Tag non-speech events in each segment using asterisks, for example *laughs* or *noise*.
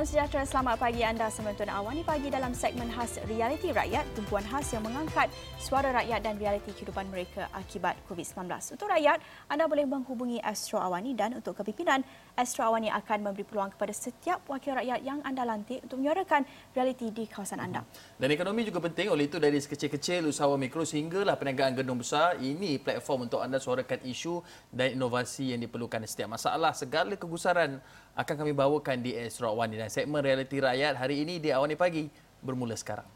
Salam sejahtera, selamat pagi anda sementara awani pagi dalam segmen khas Realiti Rakyat, tumpuan khas yang mengangkat suara rakyat dan realiti kehidupan mereka akibat COVID-19. Untuk rakyat, anda boleh menghubungi Astro Awani dan untuk kepimpinan, Astro Awani akan memberi peluang kepada setiap wakil rakyat yang anda lantik untuk menyuarakan realiti di kawasan anda. Dan ekonomi juga penting, oleh itu dari sekecil-kecil usahawan mikro sehinggalah perniagaan gedung besar, ini platform untuk anda suarakan isu dan inovasi yang diperlukan setiap masalah, segala kegusaran akan kami bawakan di Astro Awani dan segmen realiti rakyat hari ini di Awani Pagi bermula sekarang.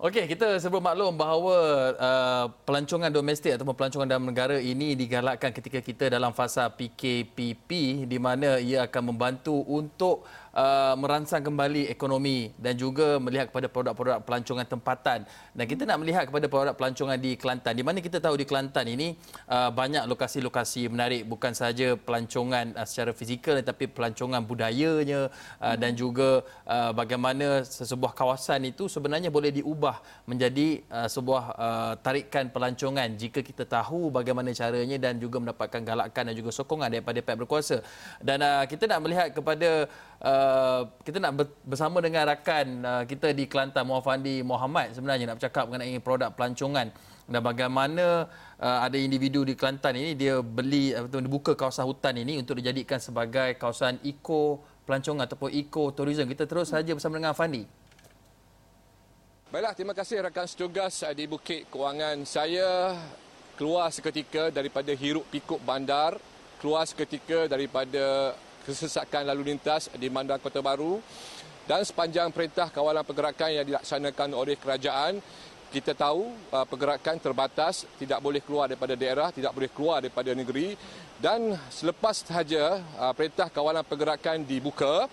Okey, kita sebelum maklum bahawa uh, pelancongan domestik ataupun pelancongan dalam negara ini digalakkan ketika kita dalam fasa PKPP di mana ia akan membantu untuk uh, merangsang kembali ekonomi dan juga melihat kepada produk-produk pelancongan tempatan. Dan kita nak melihat kepada produk pelancongan di Kelantan. Di mana kita tahu di Kelantan ini uh, banyak lokasi-lokasi menarik bukan sahaja pelancongan uh, secara fizikal tetapi pelancongan budayanya uh, dan juga uh, bagaimana sesebuah kawasan itu sebenarnya boleh diubah menjadi uh, sebuah uh, tarikan pelancongan jika kita tahu bagaimana caranya dan juga mendapatkan galakan dan juga sokongan daripada pihak berkuasa. Dan uh, kita nak melihat kepada uh, kita nak bersama dengan rakan uh, kita di Kelantan Muhammad Muhammad sebenarnya nak bercakap mengenai produk pelancongan dan bagaimana uh, ada individu di Kelantan ini dia beli atau uh, buka kawasan hutan ini untuk dijadikan sebagai kawasan eco pelancongan ataupun eco tourism. Kita terus saja bersama dengan Fandi. Baiklah, terima kasih rakan setugas di Bukit Kewangan. Saya keluar seketika daripada hiruk pikuk bandar, keluar seketika daripada kesesakan lalu lintas di Bandar Kota Baru dan sepanjang perintah kawalan pergerakan yang dilaksanakan oleh kerajaan, kita tahu uh, pergerakan terbatas, tidak boleh keluar daripada daerah, tidak boleh keluar daripada negeri dan selepas sahaja uh, perintah kawalan pergerakan dibuka,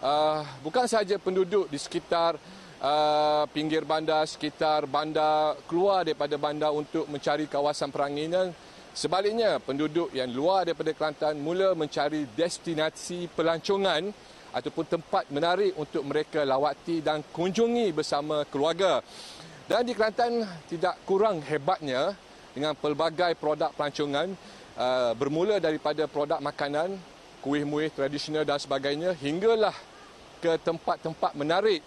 uh, bukan sahaja penduduk di sekitar uh, pinggir bandar, sekitar bandar, keluar daripada bandar untuk mencari kawasan peranginan. Sebaliknya, penduduk yang luar daripada Kelantan mula mencari destinasi pelancongan ataupun tempat menarik untuk mereka lawati dan kunjungi bersama keluarga. Dan di Kelantan tidak kurang hebatnya dengan pelbagai produk pelancongan uh, bermula daripada produk makanan, kuih-muih tradisional dan sebagainya hinggalah ke tempat-tempat menarik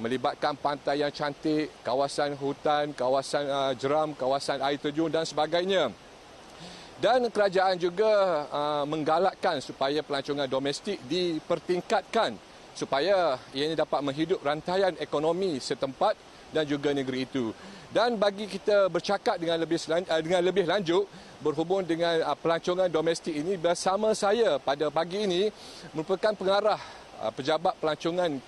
melibatkan pantai yang cantik, kawasan hutan, kawasan uh, jeram, kawasan air terjun dan sebagainya. Dan kerajaan juga uh, menggalakkan supaya pelancongan domestik dipertingkatkan supaya ianya dapat menghidup rantaian ekonomi setempat dan juga negeri itu. Dan bagi kita bercakap dengan lebih uh, dengan lebih lanjut berhubung dengan uh, pelancongan domestik ini bersama saya pada pagi ini merupakan pengarah uh, pejabat pelancongan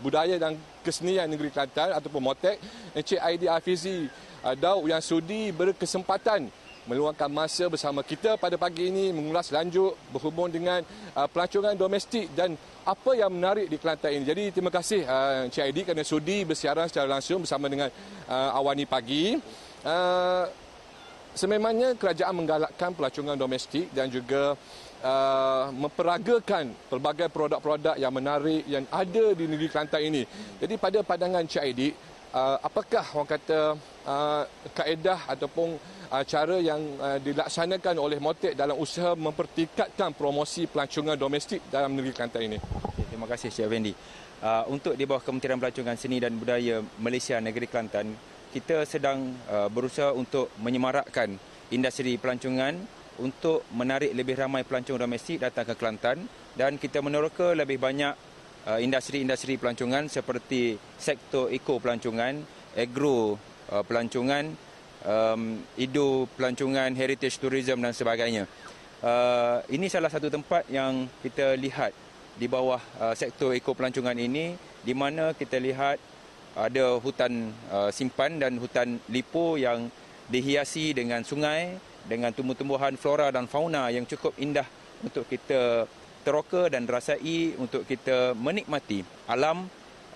budaya dan kesenian negeri Kelantan ataupun Motek Encik Aidi Afizi uh, Daud yang sudi berkesempatan meluangkan masa bersama kita pada pagi ini mengulas lanjut berhubung dengan uh, pelancongan domestik dan apa yang menarik di Kelantan ini. Jadi terima kasih uh, Encik Aidi kerana sudi bersiaran secara langsung bersama dengan uh, Awani Pagi. Uh, sememangnya kerajaan menggalakkan pelancongan domestik dan juga Uh, memperagakan pelbagai produk-produk yang menarik yang ada di negeri Kelantan ini. Jadi pada pandangan Cik Aidi, uh, apakah orang kata uh, kaedah ataupun cara yang uh, dilaksanakan oleh Motek dalam usaha mempertingkatkan promosi pelancongan domestik dalam negeri Kelantan ini? Terima kasih Cik Fendi. Uh, untuk di bawah Kementerian Pelancongan Seni dan Budaya Malaysia Negeri Kelantan, kita sedang uh, berusaha untuk menyemarakkan industri pelancongan untuk menarik lebih ramai pelancong domestik datang ke Kelantan dan kita meneroka lebih banyak uh, industri-industri pelancongan seperti sektor eko pelancongan, agro uh, pelancongan, um, ido pelancongan, heritage tourism dan sebagainya. Uh, ini salah satu tempat yang kita lihat di bawah uh, sektor eko pelancongan ini di mana kita lihat ada hutan uh, simpan dan hutan lipo yang dihiasi dengan sungai dengan tumbuh-tumbuhan flora dan fauna yang cukup indah untuk kita teroka dan rasai untuk kita menikmati alam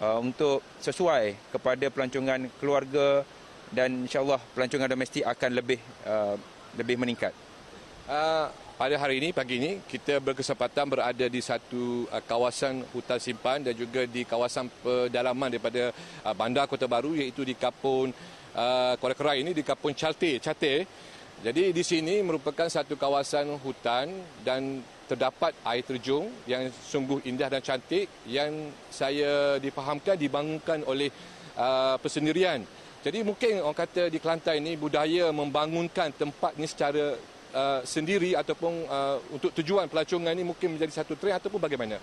uh, untuk sesuai kepada pelancongan keluarga dan insyaallah pelancongan domestik akan lebih uh, lebih meningkat. Uh, pada hari ini pagi ini kita berkesempatan berada di satu uh, kawasan hutan simpan dan juga di kawasan pedalaman daripada uh, Bandar Kota Baru iaitu di Kapun uh, Kuala Kerai ini di Kapun Chalte. Chalte Jadi di sini merupakan satu kawasan hutan dan terdapat air terjun yang sungguh indah dan cantik yang saya difahamkan dibangunkan oleh uh, persendirian. Jadi mungkin orang kata di Kelantan ini budaya membangunkan tempat ini secara uh, sendiri ataupun uh, untuk tujuan pelancongan ini mungkin menjadi satu trend ataupun bagaimana?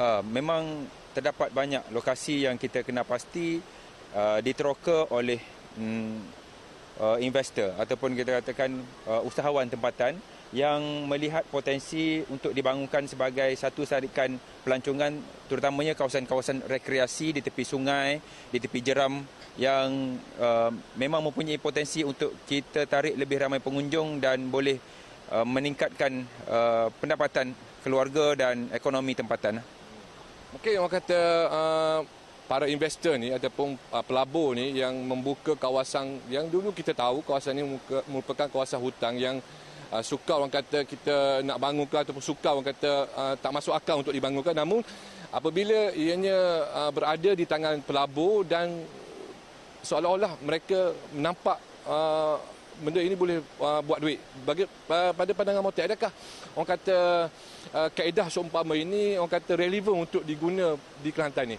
Uh, memang terdapat banyak lokasi yang kita kena pasti uh, diteroka oleh um, uh, investor ataupun kita katakan uh, usahawan tempatan yang melihat potensi untuk dibangunkan sebagai satu sarikan pelancongan terutamanya kawasan-kawasan rekreasi di tepi sungai, di tepi jeram yang uh, memang mempunyai potensi untuk kita tarik lebih ramai pengunjung dan boleh uh, meningkatkan uh, pendapatan keluarga dan ekonomi tempatan. Mungkin orang kata uh, para investor ni ataupun uh, pelabur ni yang membuka kawasan yang dulu kita tahu kawasan ini merupakan kawasan hutang yang uh, suka orang kata kita nak bangunkan ataupun suka orang kata uh, tak masuk akal untuk dibangunkan. Namun apabila ianya uh, berada di tangan pelabur dan seolah-olah mereka nampak uh, benda ini boleh uh, buat duit. Bagi uh, pada pandangan motif adakah orang kata uh, kaedah seumpama ini orang kata relevan untuk diguna di Kelantan ni?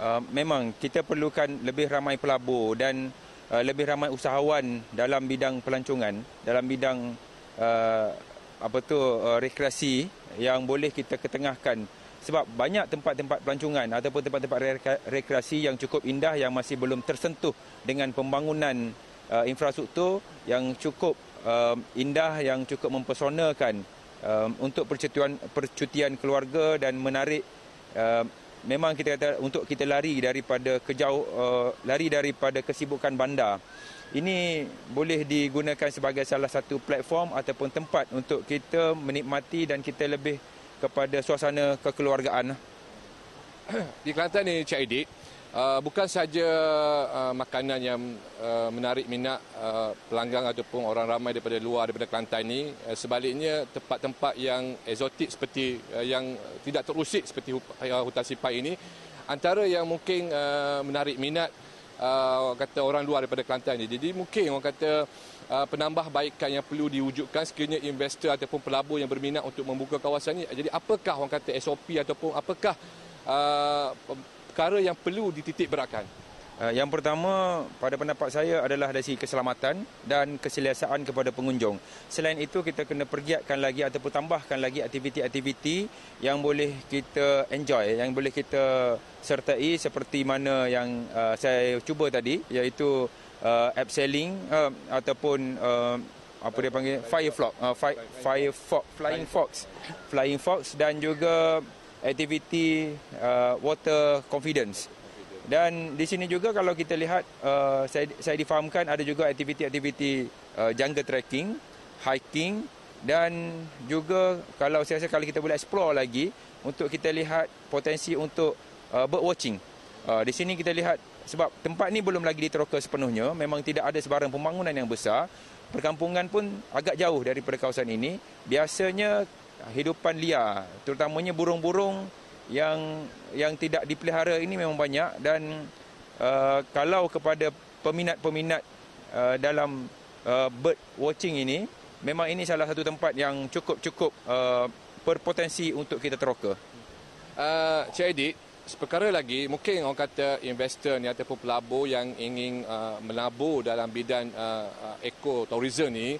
Uh, memang kita perlukan lebih ramai pelabur dan uh, lebih ramai usahawan dalam bidang pelancongan dalam bidang uh, apa tu uh, rekreasi yang boleh kita ketengahkan. Sebab banyak tempat-tempat pelancongan ataupun tempat-tempat rekreasi yang cukup indah yang masih belum tersentuh dengan pembangunan uh, infrastruktur yang cukup uh, indah yang cukup mempesonakan uh, untuk percutian percutian keluarga dan menarik uh, memang kita kata untuk kita lari daripada kejauh uh, lari daripada kesibukan bandar ini boleh digunakan sebagai salah satu platform ataupun tempat untuk kita menikmati dan kita lebih kepada suasana kekeluargaan. Di Kelantan ni Cik Aidit, uh, bukan saja uh, makanan yang uh, menarik minat uh, pelanggan ataupun orang ramai daripada luar daripada Kelantan ni, uh, sebaliknya tempat-tempat yang eksotik seperti uh, yang tidak terusik seperti uh, hutan sipai ini antara yang mungkin uh, menarik minat uh, kata orang luar daripada Kelantan ni. Jadi mungkin orang kata uh, penambahbaikan yang perlu diwujudkan sekiranya investor ataupun pelabur yang berminat untuk membuka kawasan ini. Jadi apakah orang kata SOP ataupun apakah uh, perkara yang perlu dititik beratkan? Uh, yang pertama pada pendapat saya adalah dari keselamatan dan keselesaan kepada pengunjung. Selain itu kita kena pergiatkan lagi ataupun tambahkan lagi aktiviti-aktiviti yang boleh kita enjoy, yang boleh kita sertai seperti mana yang uh, saya cuba tadi iaitu uh, abseiling uh, ataupun uh, apa dia panggil fireflock uh, fire, fire fox, flying fox flying fox dan juga aktiviti uh, water confidence dan di sini juga kalau kita lihat uh, saya saya difahamkan ada juga aktiviti-aktiviti uh, jungle trekking, hiking dan juga kalau saya rasa kalau kita boleh explore lagi untuk kita lihat potensi untuk uh, bird watching. Uh, di sini kita lihat sebab tempat ni belum lagi diteroka sepenuhnya, memang tidak ada sebarang pembangunan yang besar. Perkampungan pun agak jauh daripada kawasan ini. Biasanya hidupan liar, terutamanya burung-burung yang yang tidak dipelihara ini memang banyak dan uh, kalau kepada peminat-peminat uh, dalam uh, bird watching ini memang ini salah satu tempat yang cukup-cukup uh, berpotensi untuk kita teroka. Uh, Cik Aidit, seperkara lagi mungkin orang kata investor ni ataupun pelabur yang ingin uh, melabur dalam bidang uh, uh, ekoturism ni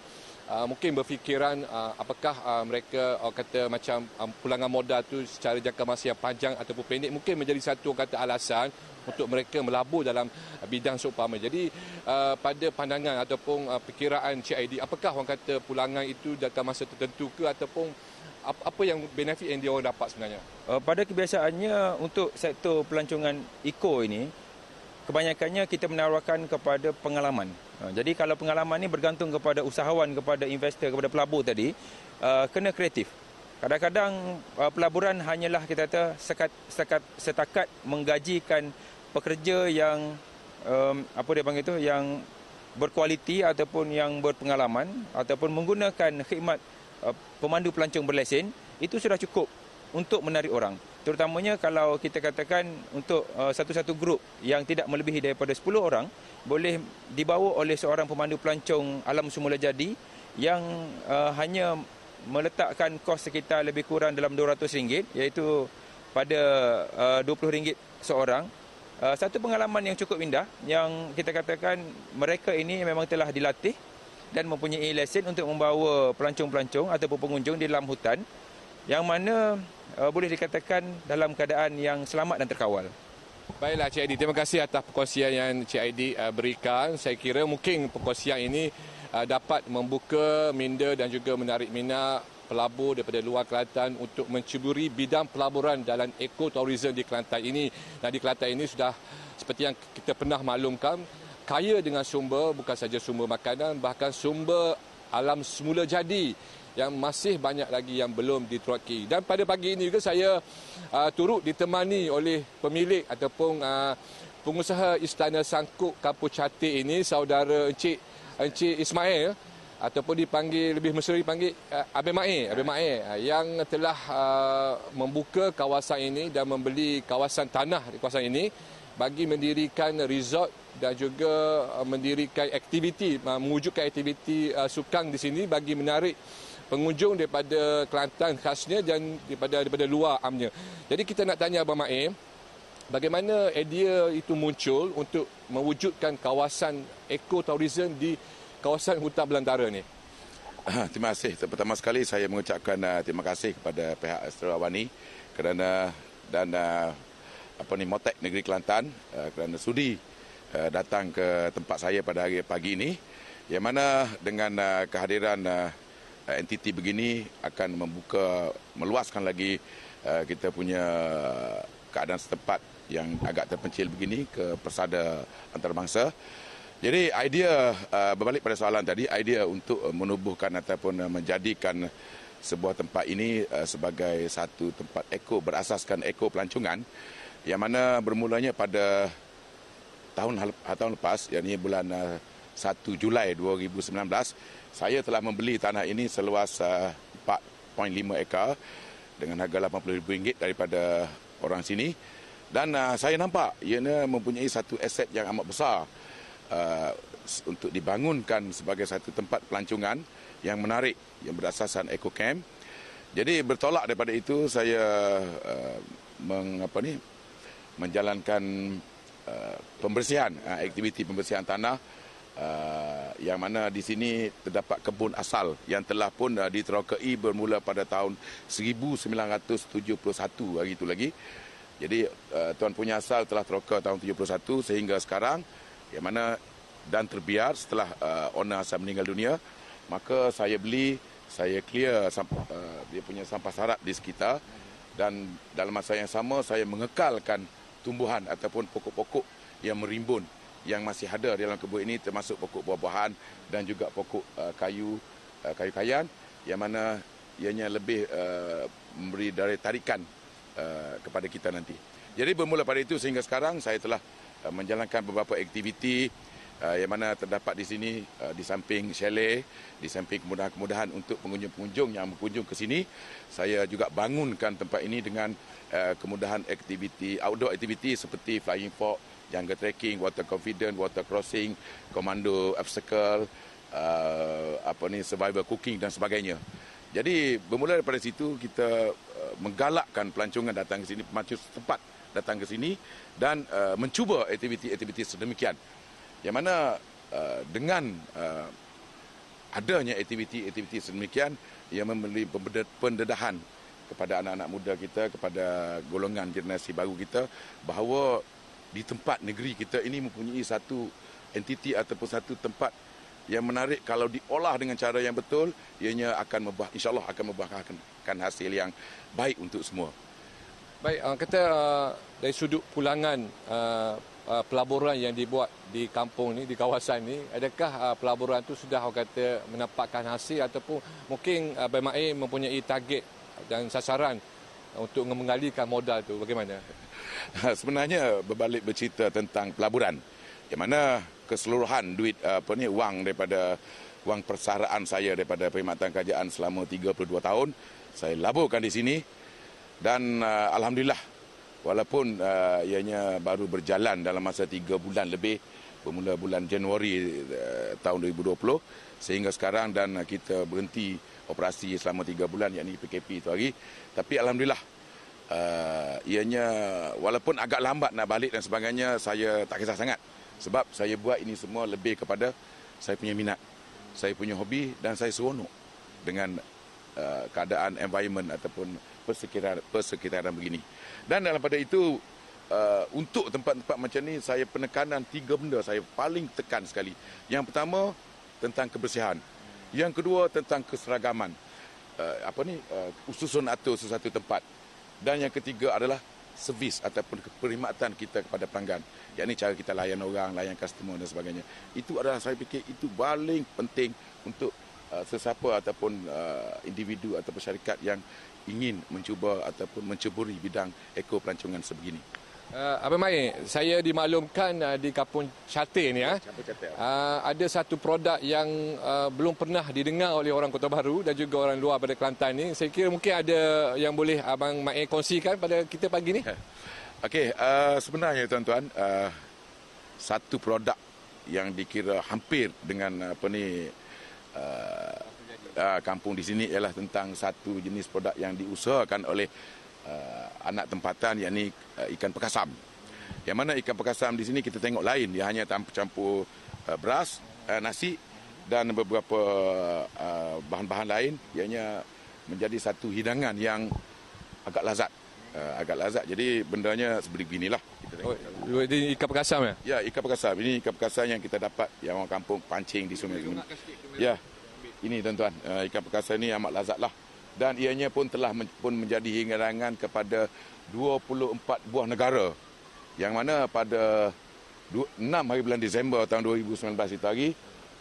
uh, mungkin berfikiran uh, apakah uh, mereka uh, kata macam um, pulangan modal tu secara jangka masa yang panjang ataupun pendek mungkin menjadi satu kata alasan untuk mereka melabur dalam bidang seumpama. Jadi uh, pada pandangan ataupun uh, perkiraan CID apakah orang kata pulangan itu jangka masa tertentu ke ataupun apa yang benefit yang dia orang dapat sebenarnya? Uh, pada kebiasaannya untuk sektor pelancongan eco ini kebanyakannya kita menawarkan kepada pengalaman. Ha, jadi kalau pengalaman ini bergantung kepada usahawan, kepada investor, kepada pelabur tadi, uh, kena kreatif. Kadang-kadang uh, pelaburan hanyalah kita kata sekat, sekat, setakat menggajikan pekerja yang um, apa dia panggil itu yang berkualiti ataupun yang berpengalaman ataupun menggunakan khidmat uh, pemandu pelancong berlesen itu sudah cukup untuk menarik orang. Terutamanya kalau kita katakan untuk uh, satu-satu grup yang tidak melebihi daripada 10 orang boleh dibawa oleh seorang pemandu pelancong alam semula jadi yang uh, hanya meletakkan kos sekitar lebih kurang dalam RM200 iaitu pada uh, RM20 seorang. Uh, satu pengalaman yang cukup indah yang kita katakan mereka ini memang telah dilatih dan mempunyai lesen untuk membawa pelancong-pelancong ataupun pengunjung di dalam hutan yang mana boleh dikatakan dalam keadaan yang selamat dan terkawal. Baiklah Cik Aidi, terima kasih atas perkongsian yang Cik Aidi uh, berikan. Saya kira mungkin perkongsian ini uh, dapat membuka minda dan juga menarik minat pelabur daripada luar Kelantan untuk mencuburi bidang pelaburan dalam ekoturism di Kelantan ini. Dan di Kelantan ini sudah seperti yang kita pernah maklumkan, kaya dengan sumber, bukan saja sumber makanan, bahkan sumber alam semula jadi yang masih banyak lagi yang belum diteroki. Dan pada pagi ini juga saya uh, turut ditemani oleh pemilik ataupun uh, pengusaha Istana Sangkuk Kampung Catik ini, saudara Encik, Encik Ismail ataupun dipanggil lebih mesra dipanggil uh, Abang Mae, Abang Mae uh, yang telah uh, membuka kawasan ini dan membeli kawasan tanah di kawasan ini bagi mendirikan resort dan juga uh, mendirikan aktiviti uh, mewujudkan aktiviti uh, sukang di sini bagi menarik pengunjung daripada Kelantan khasnya dan daripada daripada luar amnya. Jadi kita nak tanya Abang Mae bagaimana idea itu muncul untuk mewujudkan kawasan ekoturism di kawasan hutan belantara ni? Terima kasih. Pertama sekali saya mengucapkan uh, terima kasih kepada pihak Astro Awani kerana dan uh, apa ni Motek Negeri Kelantan uh, kerana sudi uh, datang ke tempat saya pada hari pagi ini yang mana dengan uh, kehadiran uh, entiti begini akan membuka meluaskan lagi uh, kita punya keadaan setempat yang agak terpencil begini ke persada antarabangsa. Jadi idea uh, berbalik pada soalan tadi, idea untuk uh, menubuhkan ataupun menjadikan sebuah tempat ini sebagai satu tempat eko berasaskan eko pelancongan yang mana bermulanya pada tahun tahun lepas yakni bulan 1 Julai 2019 saya telah membeli tanah ini seluas uh, 4.5 ekar dengan harga RM80,000 daripada orang sini dan uh, saya nampak ia mempunyai satu aset yang amat besar uh, untuk dibangunkan sebagai satu tempat pelancongan yang menarik yang berasaskan eco camp. Jadi bertolak daripada itu saya uh, ni menjalankan uh, pembersihan uh, aktiviti pembersihan tanah uh, yang mana di sini terdapat kebun asal yang telah pun uh, diterokai bermula pada tahun 1971 hari itu lagi. Jadi uh, tuan punya asal telah teroka tahun 71 sehingga sekarang yang mana dan terbiar setelah uh, owner saya meninggal dunia maka saya beli saya clear uh, dia punya sampah sarat di sekitar dan dalam masa yang sama saya mengekalkan tumbuhan ataupun pokok-pokok yang merimbun yang masih ada dalam kebun ini termasuk pokok buah-buahan dan juga pokok uh, kayu uh, kayu-kayan yang mana ianya lebih uh, memberi daya tarikan uh, kepada kita nanti. Jadi bermula pada itu sehingga sekarang saya telah Uh, menjalankan beberapa aktiviti uh, yang mana terdapat di sini uh, di samping chalet, di samping kemudahan-kemudahan untuk pengunjung-pengunjung yang berkunjung ke sini. Saya juga bangunkan tempat ini dengan kemudahan aktiviti outdoor aktiviti seperti flying fox, jungle trekking, water confident, water crossing, komando obstacle, uh, apa ni survival cooking dan sebagainya. Jadi bermula daripada situ kita uh, menggalakkan pelancongan datang ke sini macam tempat datang ke sini dan uh, mencuba aktiviti-aktiviti sedemikian. Yang mana uh, dengan uh, adanya aktiviti-aktiviti sedemikian yang memberi pendedahan kepada anak-anak muda kita, kepada golongan generasi baru kita bahawa di tempat negeri kita ini mempunyai satu entiti ataupun satu tempat yang menarik kalau diolah dengan cara yang betul ianya akan membah insyaallah akan membuahkan hasil yang baik untuk semua. Baik, uh, kata uh, dari sudut pulangan uh, uh, pelaburan yang dibuat di kampung ni, di kawasan ni, adakah uh, pelaburan tu sudah orang kata menampakkan hasil ataupun mungkin uh, BMAE mempunyai target dan sasaran untuk mengalihkan modal tu bagaimana? *laughs* Sebenarnya berbalik bercerita tentang pelaburan yang mana keseluruhan duit uh, apa ni wang daripada wang persaraan saya daripada perkhidmatan kerajaan selama 32 tahun saya laburkan di sini. Dan uh, alhamdulillah walaupun uh, ianya baru berjalan dalam masa tiga bulan lebih bermula bulan Januari tahun 2020 sehingga sekarang dan kita berhenti operasi selama 3 bulan yakni PKP itu hari. Tapi alhamdulillah uh, ianya walaupun agak lambat nak balik dan sebagainya saya tak kisah sangat. Sebab saya buat ini semua lebih kepada saya punya minat saya punya hobi dan saya seronok dengan uh, keadaan environment ataupun persekitaran persekitaran begini. Dan dalam pada itu uh, untuk tempat-tempat macam ni saya penekanan tiga benda saya paling tekan sekali. Yang pertama tentang kebersihan. Yang kedua tentang keseragaman. Uh, apa ni? Uh, ususun atur sesuatu tempat dan yang ketiga adalah servis ataupun perkhidmatan kita kepada pelanggan. Yakni cara kita layan orang, layan customer dan sebagainya. Itu adalah saya fikir itu paling penting untuk uh, sesiapa ataupun uh, individu ataupun syarikat yang ingin mencuba ataupun menceburi bidang eko pelancongan sebegini. Uh, Abang Mai, saya dimaklumkan uh, di Kampung Chateh ni uh, uh, ada satu produk yang uh, belum pernah didengar oleh orang Kota Baru dan juga orang luar pada Kelantan ni. Saya kira mungkin ada yang boleh Abang Mai kongsikan pada kita pagi ni. Okey, uh, sebenarnya tuan-tuan, uh, satu produk yang dikira hampir dengan apa ni uh, uh, kampung di sini ialah tentang satu jenis produk yang diusahakan oleh uh, anak tempatan yakni uh, ikan pekasam. Yang mana ikan pekasam di sini kita tengok lain dia hanya campur uh, beras, uh, nasi dan beberapa uh, bahan-bahan lain ianya menjadi satu hidangan yang agak lazat. Uh, agak lazat. Jadi bendanya seperti beginilah. Oh, ini ikan pekasam ya? Ya, ikan pekasam. Ini ikan pekasam yang kita dapat yang orang kampung pancing di sungai. Ya, ini tuan-tuan. Uh, ikan pekasam ini amat lazat lah dan ianya pun telah pun menjadi hidangan kepada 24 buah negara. Yang mana pada 6 hari bulan Disember tahun 2019 itu hari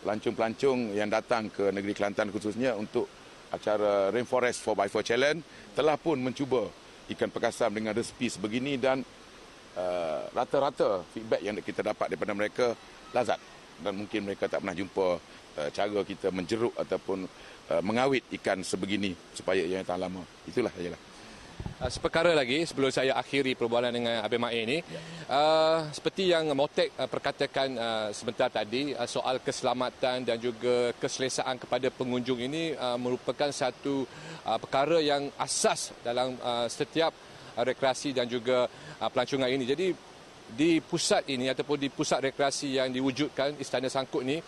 pelancong-pelancong yang datang ke negeri Kelantan khususnya untuk acara Rainforest 4x4 Challenge telah pun mencuba ikan pekasam dengan resipi sebegini dan uh, rata-rata feedback yang kita dapat daripada mereka lazat. Dan mungkin mereka tak pernah jumpa uh, cara kita menjeruk ataupun Uh, mengawit ikan sebegini supaya ia tahan lama. Itulah sajalah. Uh, seperkara lagi sebelum saya akhiri perbualan dengan Abang Mae ini, ya. uh, seperti yang Motek uh, perkatakan uh, sebentar tadi, uh, soal keselamatan dan juga keselesaan kepada pengunjung ini uh, merupakan satu uh, perkara yang asas dalam uh, setiap uh, rekreasi dan juga uh, pelancongan ini. Jadi di pusat ini ataupun di pusat rekreasi yang diwujudkan Istana Sangkut ini,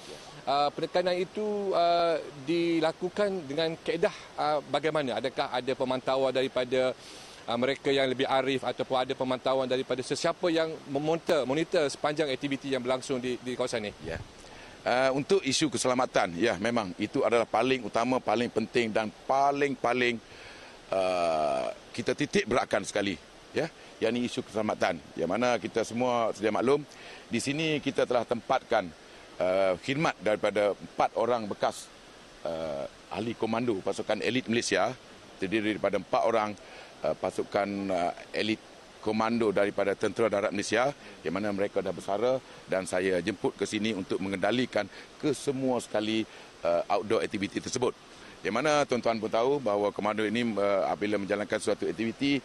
uh, penekanan itu uh, dilakukan dengan keedah uh, bagaimana? Adakah ada pemantauan daripada uh, mereka yang lebih arif ataupun ada pemantauan daripada sesiapa yang memonitor monitor sepanjang aktiviti yang berlangsung di, di kawasan ini? Ya. Uh, untuk isu keselamatan, ya memang itu adalah paling utama, paling penting dan paling-paling uh, kita titik beratkan sekali. Ya, yang ini isu keselamatan. Yang mana kita semua sedia maklum, di sini kita telah tempatkan uh, khidmat daripada empat orang bekas uh, ahli komando pasukan elit Malaysia terdiri daripada empat orang uh, pasukan uh, elit komando daripada tentera darat Malaysia yang mana mereka dah bersara dan saya jemput ke sini untuk mengendalikan ke semua sekali uh, outdoor aktiviti tersebut. Yang mana tuan-tuan pun tahu bahawa komando ini uh, apabila menjalankan suatu aktiviti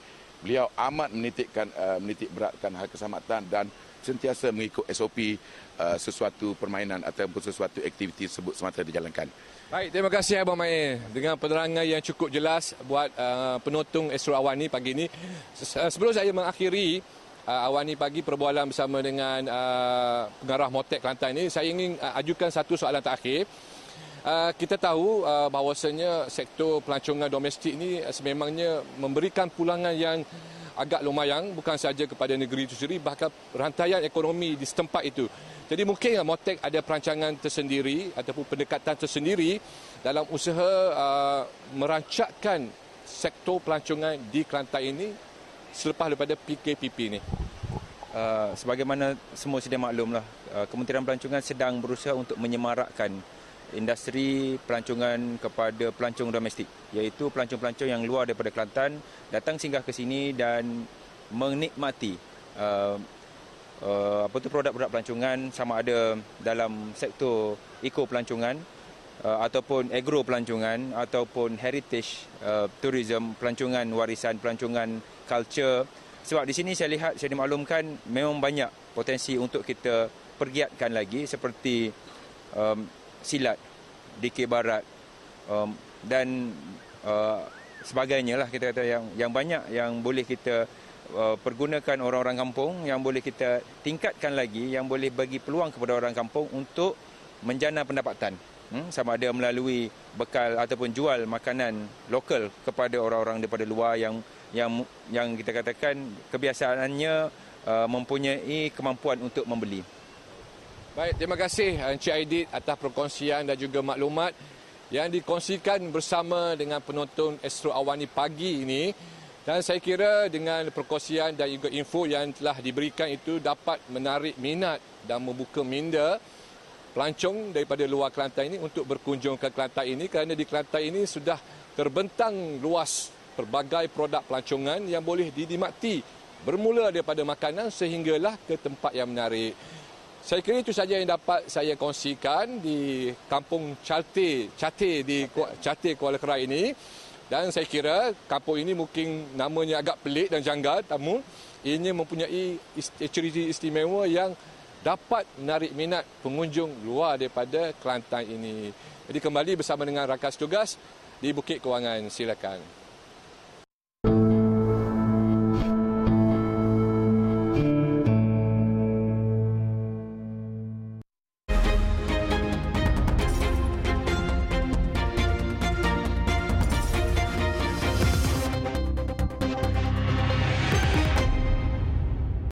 beliau amat menitikkan uh, menitik beratkan hal keselamatan dan sentiasa mengikut SOP uh, sesuatu permainan ataupun sesuatu aktiviti tersebut semata dijalankan. Baik, terima kasih Abang Mai dengan penerangan yang cukup jelas buat uh, penonton Astro Awani pagi ini. Sebelum saya mengakhiri uh, Awani pagi perbualan bersama dengan uh, pengarah Motek Kelantan ini, saya ingin uh, ajukan satu soalan terakhir. Uh, kita tahu uh, bahawasanya sektor pelancongan domestik ini uh, sememangnya memberikan pulangan yang agak lumayan bukan saja kepada negeri itu sendiri bahkan rantaian ekonomi di setempat itu. Jadi mungkin Motek ada perancangan tersendiri ataupun pendekatan tersendiri dalam usaha merancakkan sektor pelancongan di Kelantan ini selepas daripada PKPP ini. Uh, sebagaimana semua sedia maklumlah, uh, Kementerian Pelancongan sedang berusaha untuk menyemarakkan industri pelancongan kepada pelancong domestik iaitu pelancong-pelancong yang luar daripada Kelantan datang singgah ke sini dan menikmati uh, uh, apa tu produk-produk pelancongan sama ada dalam sektor eco pelancongan uh, ataupun agro pelancongan ataupun heritage uh, tourism pelancongan warisan pelancongan culture. Sebab di sini saya lihat saya dimaklumkan memang banyak potensi untuk kita pergiatkan lagi seperti um, silat, DK Barat um, dan uh, sebagainya lah kita kata yang yang banyak yang boleh kita uh, pergunakan orang-orang kampung yang boleh kita tingkatkan lagi yang boleh bagi peluang kepada orang kampung untuk menjana pendapatan hmm, sama ada melalui bekal ataupun jual makanan lokal kepada orang-orang daripada luar yang yang yang kita katakan kebiasaannya uh, mempunyai kemampuan untuk membeli. Baik, terima kasih Encik Aidit atas perkongsian dan juga maklumat yang dikongsikan bersama dengan penonton Astro Awani pagi ini. Dan saya kira dengan perkongsian dan juga info yang telah diberikan itu dapat menarik minat dan membuka minda pelancong daripada luar Kelantan ini untuk berkunjung ke Kelantan ini kerana di Kelantan ini sudah terbentang luas pelbagai produk pelancongan yang boleh dinikmati bermula daripada makanan sehinggalah ke tempat yang menarik. Saya kira itu saja yang dapat saya kongsikan di kampung Cate, Cate di Cate Kuala Kerai ini. Dan saya kira kampung ini mungkin namanya agak pelik dan janggal, namun ini mempunyai cerita istimewa yang dapat menarik minat pengunjung luar daripada Kelantan ini. Jadi kembali bersama dengan rakan tugas di Bukit Kewangan. Silakan.